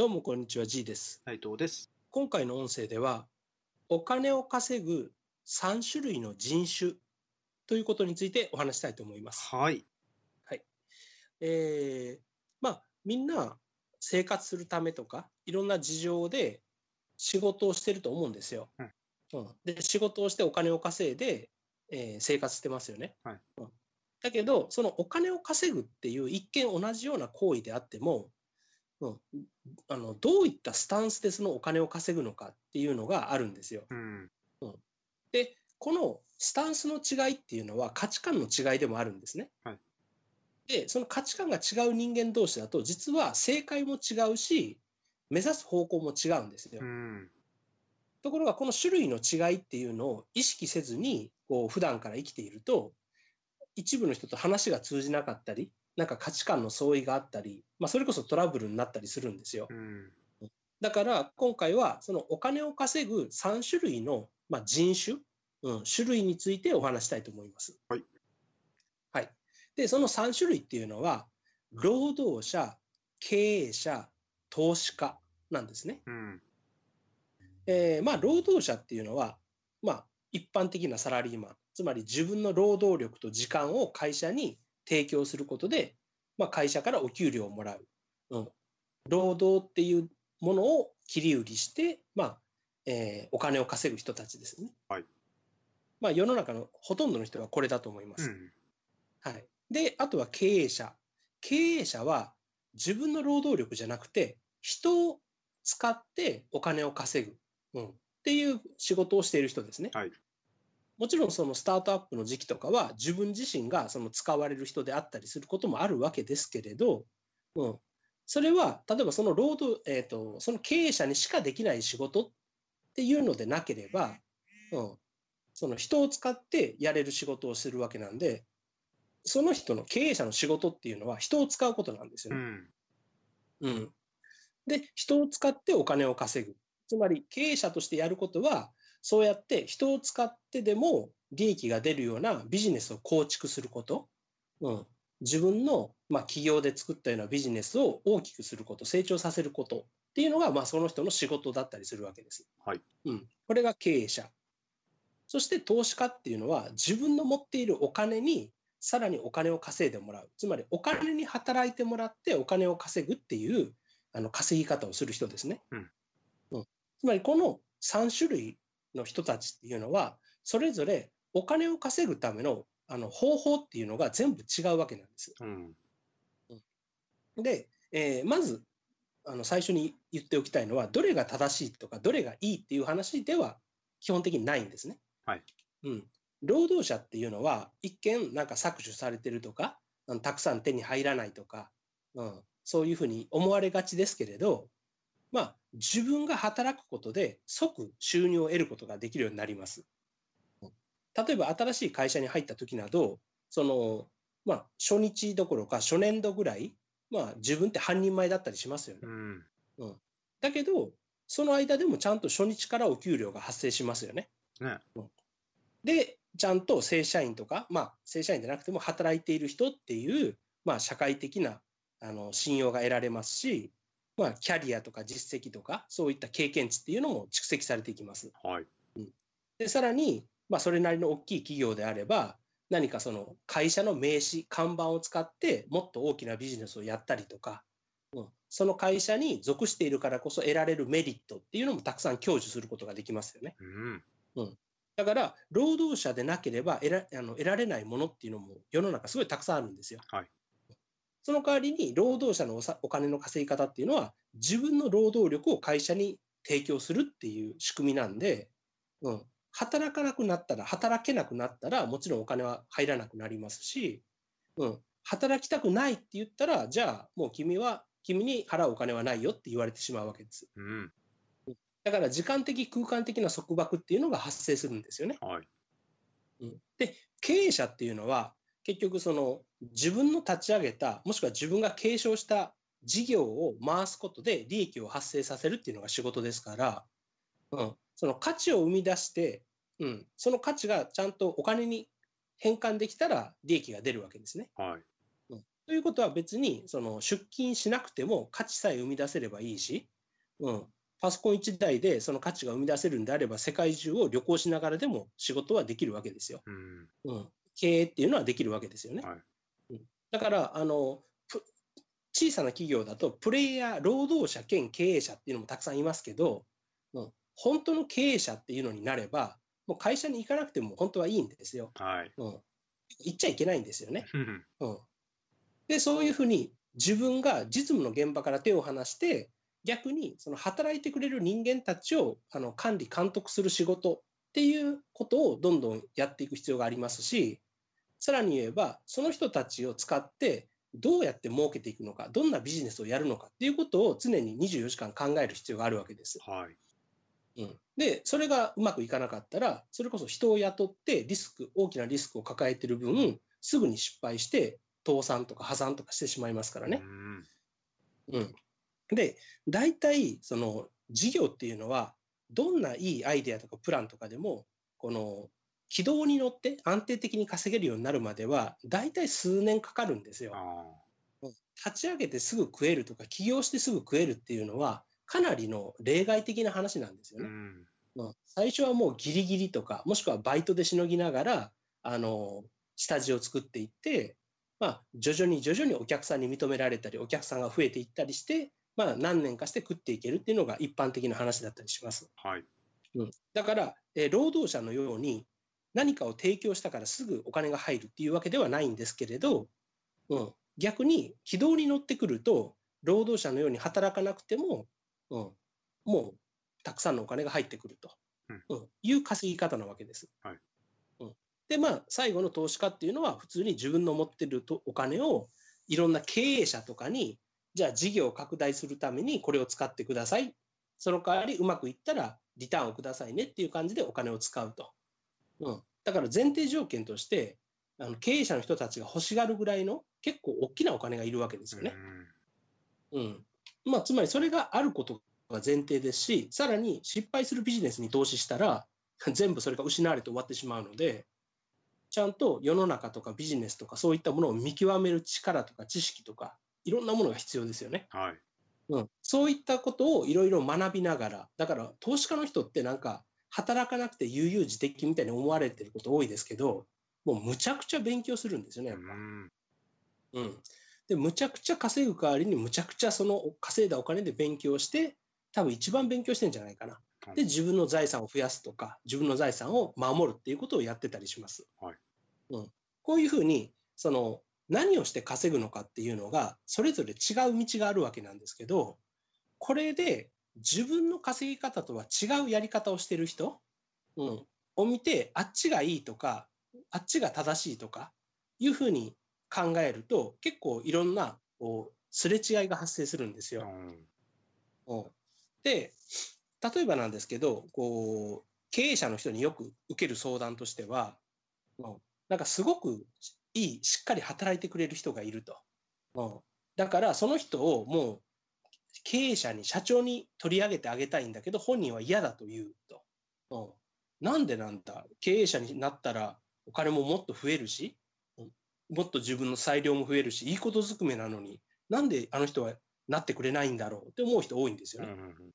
どうもこんにちは、G です。内藤です。今回の音声では、お金を稼ぐ3種類の人種ということについてお話したいと思います。はい。えー、まあ、みんな生活するためとか、いろんな事情で仕事をしてると思うんですよ。うんうんで、仕事をしてお金を稼いで、えー生活してますよね。はいうんだけど、そのお金を稼ぐっていう一見同じような行為であっても、うん、あのどういったスタンスでそのお金を稼ぐのかっていうのがあるんですよ。うん。で、このスタンスの違いっていうのは価値観の違いでもあるんですね。はいで、その価値観が違う人間同士だと、実は正解も違うし、目指す方向も違うんですよ。うん。ところが、この種類の違いっていうのを意識せずに、こう普段から生きていると、一部の人と話が通じなかったり、なんか価値観の相違があったり、まあ、それこそトラブルになったりするんですよ。うん。だから今回はそのお金を稼ぐ3種類の、まあ、人種、うん、種類についてお話したいと思います。はい。はい。で、その3種類っていうのは、労働者、経営者、投資家なんですね。うん。えーまあ、労働者っていうのは、まあ、一般的なサラリーマン、つまり自分の労働力と時間を会社に提供することで、まあ、会社からお給料をもらう。うん、労働っていうものを切り売りして、まあえーお金を稼ぐ人たちですね。はいまあ、世の中のほとんどの人はこれだと思います。うん。はい、で、あとは経営者。経営者は自分の労働力じゃなくて、人を使ってお金を稼ぐ、うん、っていう仕事をしている人ですね。はいもちろんそのスタートアップの時期とかは自分自身がその使われる人であったりすることもあるわけですけれど、うん、それは例えばその労働、えーと、その経営者にしかできない仕事っていうのでなければ、うん、その人を使ってやれる仕事をするわけなんで、その人の経営者の仕事っていうのは人を使うことなんですようね。ん。うん。で、人を使ってお金を稼ぐ。つまり経営者としてやることは、そうやって人を使ってでも利益が出るようなビジネスを構築すること。うん。自分の、まあ、企業で作ったようなビジネスを大きくすること、成長させることっていうのが、まあ、その人の仕事だったりするわけです。はい。うん。これが経営者。そして投資家っていうのは、自分の持っているお金にさらにお金を稼いでもらう。つまりお金に働いてもらってお金を稼ぐっていうあの稼ぎ方をする人ですね。うんうんつまりこの3種類の人たちっていうのは、それぞれお金を稼ぐためのあの方法っていうのが全部違うわけなんです。うん。で、えーまずあの最初に言っておきたいのは、どれが正しいとか、どれがいいっていう話では基本的にないんですね。はいうん、労働者っていうのは、一見なんか搾取されてるとか、たくさん手に入らないとか、うん、そういうふうに思われがちですけれど、まあ、自分が働くことで即収入を得ることができるようになります。うん例えば新しい会社に入った時など、その、まあ、初日どころか初年度ぐらい、まあ、自分って半人前だったりしますよね。うん。だけど、その間でもちゃんと初日からお給料が発生しますよね。ね。で、ちゃんと正社員とか、まあ、正社員じゃなくても働いている人っていう、まあ、社会的なあの信用が得られますし、まあ、キャリアとか実績とか、そういった経験値っていうのも蓄積されていきます。はい。で、さらに、まあ、それなりの大きい企業であれば、何かその会社の名刺、看板を使ってもっと大きなビジネスをやったりとか、うん、その会社に属しているからこそ得られるメリットっていうのもたくさん享受することができますよね。うん。だから、労働者でなければ得らあの得られないものっていうのも世の中すごいたくさんあるんですよ。はいその代わりに、労働者のおさお金の稼ぎ方っていうのは、自分の労働力を会社に提供するっていう仕組みなんで、うん、働かなくなったら、働けなくなったら、もちろんお金は入らなくなりますし、うん、働きたくないって言ったら、じゃあもう君は、君に払うお金はないよって言われてしまうわけです。うん。だから時間的、空間的な束縛っていうのが発生するんですよね。はい。うんで、経営者っていうのは、結局その自分の立ち上げた、もしくは自分が継承した事業を回すことで利益を発生させるっていうのが仕事ですから、うん、その価値を生み出して、うん、その価値がちゃんとお金に変換できたら利益が出るわけですね。はい。とということは別にその出勤しなくても価値さえ生み出せればいいし、うん、パソコン1台でその価値が生み出せるんであれば世界中を旅行しながらでも仕事はできるわけですよ。うん、うん、経営っていうのはできるわけですよね。だからあの小さな企業だとプレイヤー労働者兼経営者っていうのもたくさんいますけど、うん、本当の経営者っていうのになればもう会社に行かなくても本当はいいんですよ。はい、うん、行っちゃいけないんですよね。うん、で、そういうふうに自分が実務の現場から手を離して、逆にその働いてくれる人間たちをあの管理、監督する仕事っていうことをどんどんやっていく必要がありますし、さらに言えば、その人たちを使ってどうやって儲けていくのか、どんなビジネスをやるのかっていうことを常に24時間考える必要があるわけです。はいうん、で、それがうまくいかなかったら、それこそ人を雇ってリスク、大きなリスクを抱えている分、すぐに失敗して倒産とか破産とかしてしまいますからね。うん、で、大体、その事業っていうのは、どんないいアイデアとかプランとかでも、この軌道に乗って安定的に稼げるようになるまでは、大体数年かかるんですよ。立ち上げてすぐ食えるとか、起業してすぐ食えるっていうのは、かなりの例外的な話なんですよね。うん、最初はもうギリギリとか、もしくはバイトでしのぎながら、あの、下地を作っていって、まあ、徐々に徐々にお客さんに認められたり、お客さんが増えていったりして、まあ、何年かして食っていけるっていうのが一般的な話だったりします。はいうん、だから、えー、労働者のように何かを提供したからすぐお金が入るっていうわけではないんですけれど、うん、逆に軌道に乗ってくると、労働者のように働かなくても、うん、もうたくさんのお金が入ってくると、うん、いう稼ぎ方なわけです。はい。で、まあ、最後の投資家っていうのは、普通に自分の持ってるお金を、いろんな経営者とかに、じゃあ事業を拡大するためにこれを使ってください。その代わりうまくいったらリターンをくださいねっていう感じでお金を使うと。うん。だから前提条件として、あの経営者の人たちが欲しがるぐらいの結構大きなお金がいるわけですよね。うん。まあ、つまりそれがあることが前提ですし、さらに失敗するビジネスに投資したら、全部それが失われて終わってしまうので、ちゃんと世の中とかビジネスとかそういったものを見極める力とか知識とか、いろんなものが必要ですよね。はい。うん。そういったことをいろいろ学びながら、だから投資家の人ってなんか、働かなくて悠々自適みたいに思われてること多いですけど、もうむちゃくちゃ勉強するんですよね、やっぱ。うん。で、むちゃくちゃ稼ぐ代わりにむちゃくちゃその稼いだお金で勉強して、多分一番勉強してんじゃないかな。で、自分の財産を増やすとか、自分の財産を守るっていうことをやってたりします。はいうん、こういうふうに、その、何をして稼ぐのかっていうのが、それぞれ違う道があるわけなんですけど、これで自分の稼ぎ方とは違うやり方をしてる人、うん、を見て、あっちがいいとか、あっちが正しいとかいうふうに考えると、結構いろんなこうすれ違いが発生するんですよ。うん、で、例えばなんですけど、こう、経営者の人によく受ける相談としては、なんかすごくいい、しっかり働いてくれる人がいると。うん、だからその人をもう経営者に、社長に取り上げてあげたいんだけど、本人は嫌だと言うと。うん、なんでなんだ？経営者になったらお金ももっと増えるし、もっと自分の裁量も増えるし、いいことずくめなのに、なんであの人はなってくれないんだろう？って思う人多いんですよね。うんうん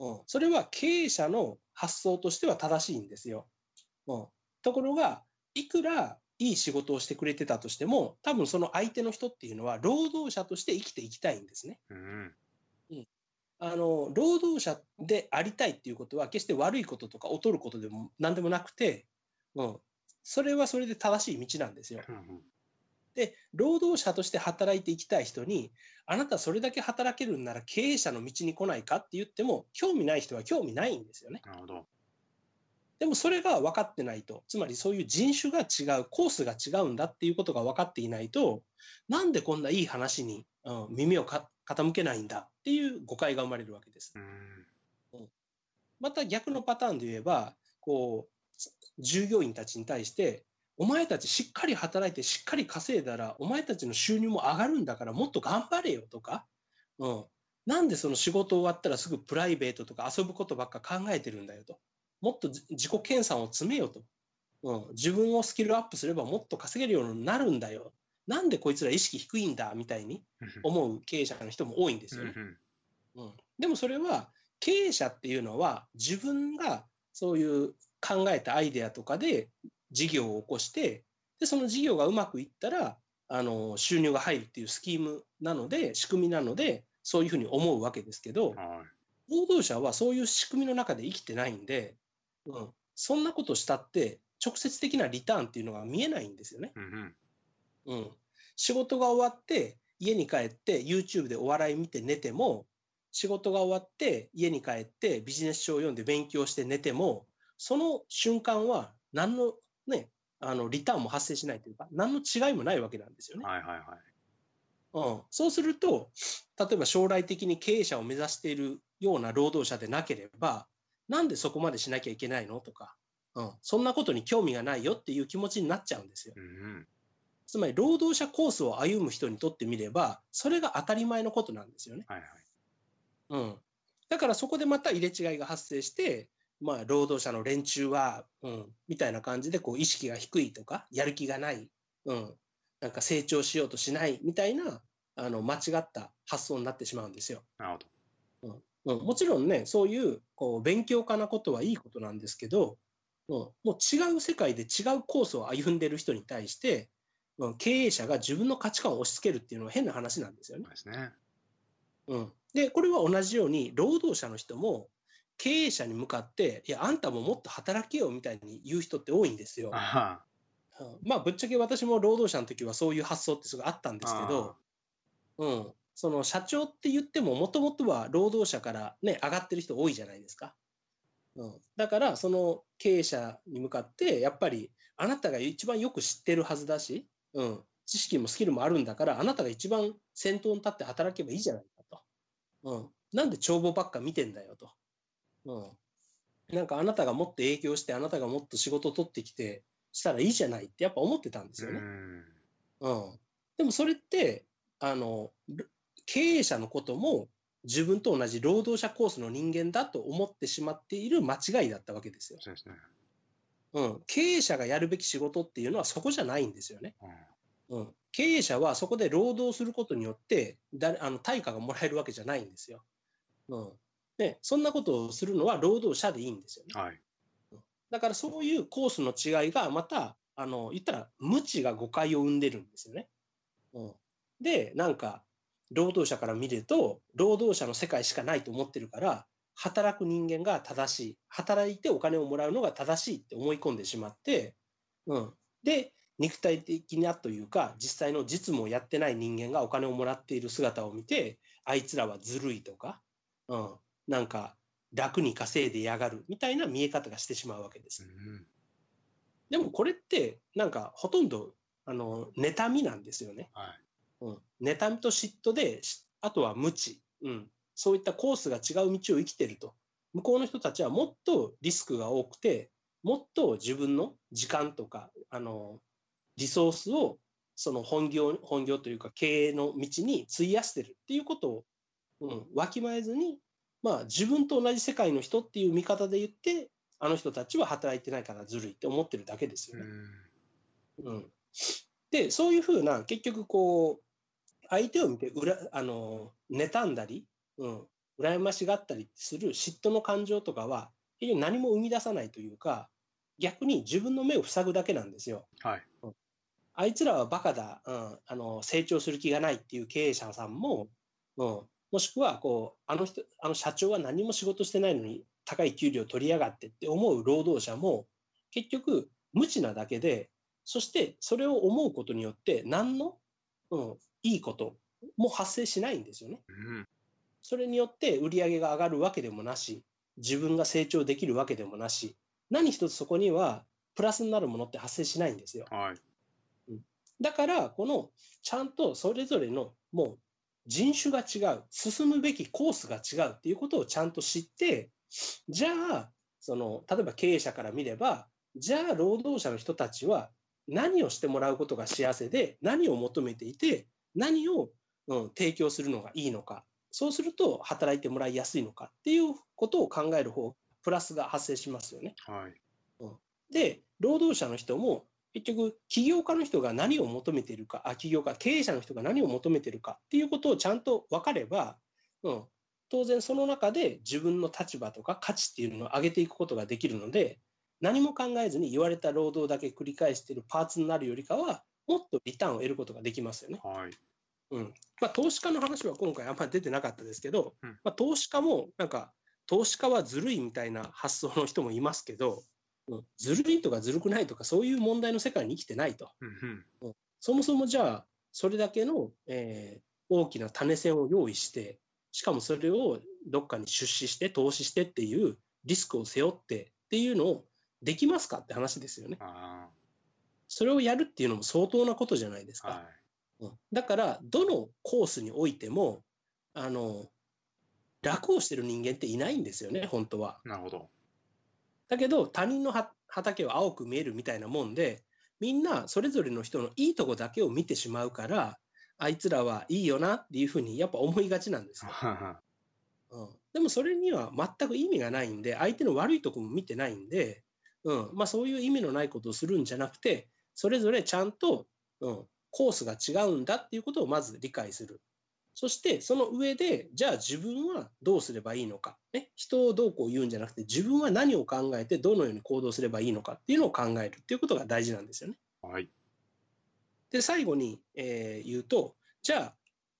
うん、それは経営者の発想としては正しいんですよ。うん、ところが、いくらいい仕事をしてくれてたとしても、多分その相手の人っていうのは、労働者として生きていきたいんですね。うん、うん、あの労働者でありたいっていうことは、決して悪いこととか劣ることでも何でもなくて、うん、それはそれで正しい道なんですよ。うんで、労働者として働いていきたい人に、あなたそれだけ働けるんなら経営者の道に来ないかって言っても、興味ない人は興味ないんですよね。なるほど。でもそれが分かってないと、つまりそういう人種が違う、コースが違うんだっていうことが分かっていないと、なんでこんないい話に、うん、耳を傾けないんだっていう誤解が生まれるわけです。うん、また逆のパターンで言えば、こう、従業員たちに対して、お前たちしっかり働いてしっかり稼いだら、お前たちの収入も上がるんだからもっと頑張れよとか、うん。なんでその仕事終わったらすぐプライベートとか遊ぶことばっか考えてるんだよと。もっと自己研鑽を詰めようと。うん。自分をスキルアップすればもっと稼げるようになるんだよ。なんでこいつら意識低いんだみたいに思う経営者の人も多いんですよね。うん、でもそれは経営者っていうのは自分がそういう考えたアイデアとかで事業を起こしてでその事業がうまくいったらあの収入が入るっていうスキームなので仕組みなのでそういうふうに思うわけですけど、労働者はそういう仕組みの中で生きてないんで、うん、そんなことしたって直接的なリターンっていうのが見えないんですよね。うん、仕事が終わって家に帰って YouTube でお笑い見て寝ても仕事が終わって家に帰ってビジネス書を読んで勉強して寝てもその瞬間は何のねあのリターンも発生しないというか何の違いもないわけなんですよね。はいはいはい。うん、そうすると例えば将来的に経営者を目指しているような労働者でなければなんでそこまでしなきゃいけないのとか、うん、そんなことに興味がないよっていう気持ちになっちゃうんですよ。うんつまり労働者コースを歩む人にとってみれば、それが当たり前のことなんですよね。はいはい。うん、だからそこでまた入れ違いが発生して、まあ、労働者の連中は、うん、みたいな感じでこう意識が低いとか、やる気がない、うん、なんか成長しようとしないみたいなあの間違った発想になってしまうんですよ。なるほど。うん、もちろんね、そういうこう勉強家なことはいいことなんですけど、うん、もう違う世界で違うコースを歩んでる人に対して、うん、経営者が自分の価値観を押し付けるっていうのは変な話なんですよね。ですね。うん、で、これは同じように、労働者の人も経営者に向かって、いや、あんたももっと働けよみたいに言う人って多いんですよ。あまあ、ぶっちゃけ私も労働者の時はそういう発想ってすごいあったんですけど、うん、その社長って言っても、もともとは労働者からね、上がってる人多いじゃないですか。うん、だから、その経営者に向かって、やっぱり、あなたが一番よく知ってるはずだし、うん、知識もスキルもあるんだから、あなたが一番先頭に立って働けばいいじゃないかと。うん、なんで帳簿ばっか見てんだよと。うん、なんかあなたがもっと影響して、あなたがもっと仕事を取ってきて、したらいいじゃないってやっぱ思ってたんですよね。うん、でもそれってあの、経営者のことも自分と同じ労働者コースの人間だと思ってしまっている間違いだったわけですよ。そうですね。うん、経営者がやるべき仕事っていうのはそこじゃないんですよね。うんうん、経営者はそこで労働することによってだあの対価がもらえるわけじゃないんですよ。うんね、そんなことをするのは労働者でいいんですよね。はい、だからそういうコースの違いがまたあの言ったら無知が誤解を生んでるんですよね。うん、でなんか労働者から見ると労働者の世界しかないと思ってるから働く人間が正しい、働いてお金をもらうのが正しいって思い込んでしまって、うん、で、肉体的なというか、実際の実務をやってない人間がお金をもらっている姿を見て、あいつらはずるいとか、うん、なんか楽に稼いでやがるみたいな見え方がしてしまうわけです。うん、でもこれって、なんかほとんどあの妬みなんですよね。はい。うん、妬みと嫉妬で、あとは無知、うん、そういったコースが違う道を生きてると。向こうの人たちはもっとリスクが多くて、もっと自分の時間とか、あの、リソースをその本業、本業というか経営の道に費やしてるっていうことを、うん、わきまえずに、まあ自分と同じ世界の人っていう見方で言って、あの人たちは働いてないからずるいって思ってるだけですよね。うん、で、そういうふうな、結局こう、相手を見て裏あの妬んだり、うん、羨ましがったりする嫉妬の感情とかは、結局何も生み出さないというか、逆に自分の目を塞ぐだけなんですよ。はい。うん、あいつらはバカだ、うん、あの、成長する気がないっていう経営者さんも、うん、もしくは、こう、あの人、あの社長は何も仕事してないのに高い給料取りやがってって思う労働者も、結局、無知なだけで、そしてそれを思うことによって、何の、うん、いいことも発生しないんですよね。うんそれによって売り上げが上がるわけでもなし、自分が成長できるわけでもなし、何一つそこにはプラスになるものって発生しないんですよ。はい。うん、だから、このちゃんとそれぞれのもう人種が違う、進むべきコースが違うっていうことをちゃんと知って、じゃあ、その例えば経営者から見れば、じゃあ労働者の人たちは何をしてもらうことが幸せで、何を求めていて、何を、うん、提供するのがいいのか、そうすると働いてもらいやすいのかっていうことを考える方、プラスが発生しますよね。はい。で、労働者の人も結局、起業家の人が何を求めているか、あ起業家、経営者の人が何を求めているかっていうことをちゃんと分かれば、うん、当然その中で自分の立場とか価値っていうのを上げていくことができるので、何も考えずに言われた労働だけ繰り返しているパーツになるよりかは、もっとリターンを得ることができますよね。はい。うんまあ、投資家の話は今回あんまり出てなかったですけど、うんまあ、投資家もなんか、投資家はずるいみたいな発想の人もいますけど、うん、ずるいとかずるくないとか、そういう問題の世界に生きてないと。うんうん。そもそもじゃあ、それだけの、えー大きな種銭を用意して、しかもそれをどっかに出資して、投資してっていうリスクを背負ってっていうのをできますかって話ですよね。あそれをやるっていうのも相当なことじゃないですあ。か。はい。うんだから、どのコースにおいても、あの、楽をしてる人間っていないんですよね、本当は。なるほど。だけど、他人のは畑は青く見えるみたいなもんで、みんなそれぞれの人のいいとこだけを見てしまうから、あいつらはいいよなっていうふうにやっぱ思いがちなんですよ。うん、でもそれには全く意味がないんで、相手の悪いとこも見てないんで、うんまあ、そういう意味のないことをするんじゃなくて、それぞれちゃんと、うん、コースが違うんだっていうことをまず理解する。そして、その上で、じゃあ自分はどうすればいいのか、ね、人をどうこう言うんじゃなくて、自分は何を考えて、どのように行動すればいいのかっていうのを考えるっていうことが大事なんですよね。はい。で、最後に、えー言うと、じゃあ、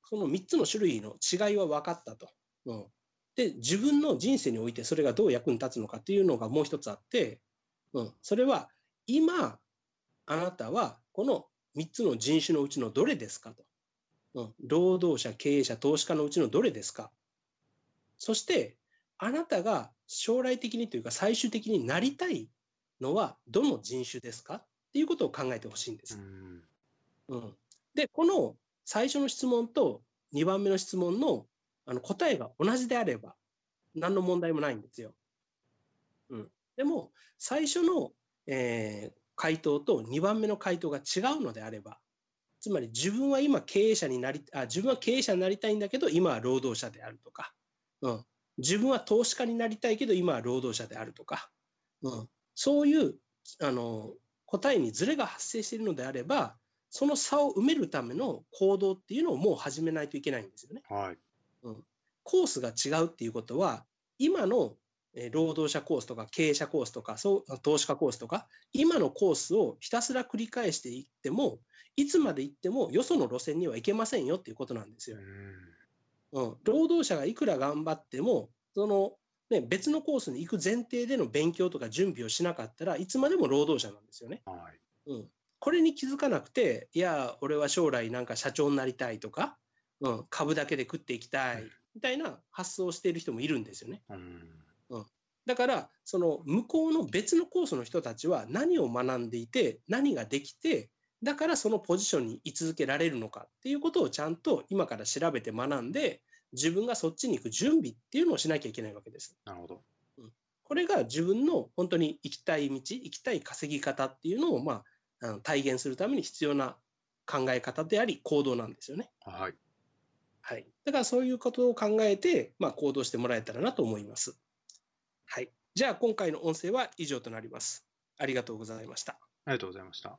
その3つの種類の違いは分かったと。うん、で、自分の人生においてそれがどう役に立つのかっていうのがもう一つあって、うん、それは今、あなたはこの3つの人種のうちのどれですか？と。うん、労働者、経営者、投資家のうちのどれですか？そして、あなたが将来的にというか最終的になりたいのはどの人種ですか？っていうことを考えてほしいんですう。ん。うん、で、この最初の質問と2番目の質問のあの答えが同じであれば、何の問題もないんですよ。うん、でも、最初の、えー回答と2番目の回答が違うのであれば、つまり自分は今経営者になりあ、自分は経営者になりたいんだけど、今は労働者であるとか、うん、自分は投資家になりたいけど、今は労働者であるとか、うん、そういうあの答えにズレが発生しているのであれば、その差を埋めるための行動っていうのをもう始めないといけないんですよね。はい。コースが違うっていうことは、今のえー労働者コースとか経営者コースとかそう投資家コースとか、今のコースをひたすら繰り返していっても、いつまで行ってもよその路線には行けませんよっていうことなんですよ。うん。うん、労働者がいくら頑張っても、そのね、別のコースに行く前提での勉強とか準備をしなかったらいつまでも労働者なんですよね。はい。うん、これに気づかなくて、いや、俺は将来なんか社長になりたいとか、うん、株だけで食っていきたいみたいな発想をしている人もいるんですよね。うん。だから、その向こうの別のコースの人たちは何を学んでいて、何ができて、だからそのポジションに居続けられるのかっていうことをちゃんと今から調べて学んで、自分がそっちに行く準備っていうのをしなきゃいけないわけです。なるほど。これが自分の本当に行きたい道、行きたい稼ぎ方っていうのを、まあ、あの体現するために必要な考え方であり、行動なんですよね。はい。はい。だからそういうことを考えて、まあ、行動してもらえたらなと思います。はい。じゃあ、今回の音声は以上となります。ありがとうございました。ありがとうございました。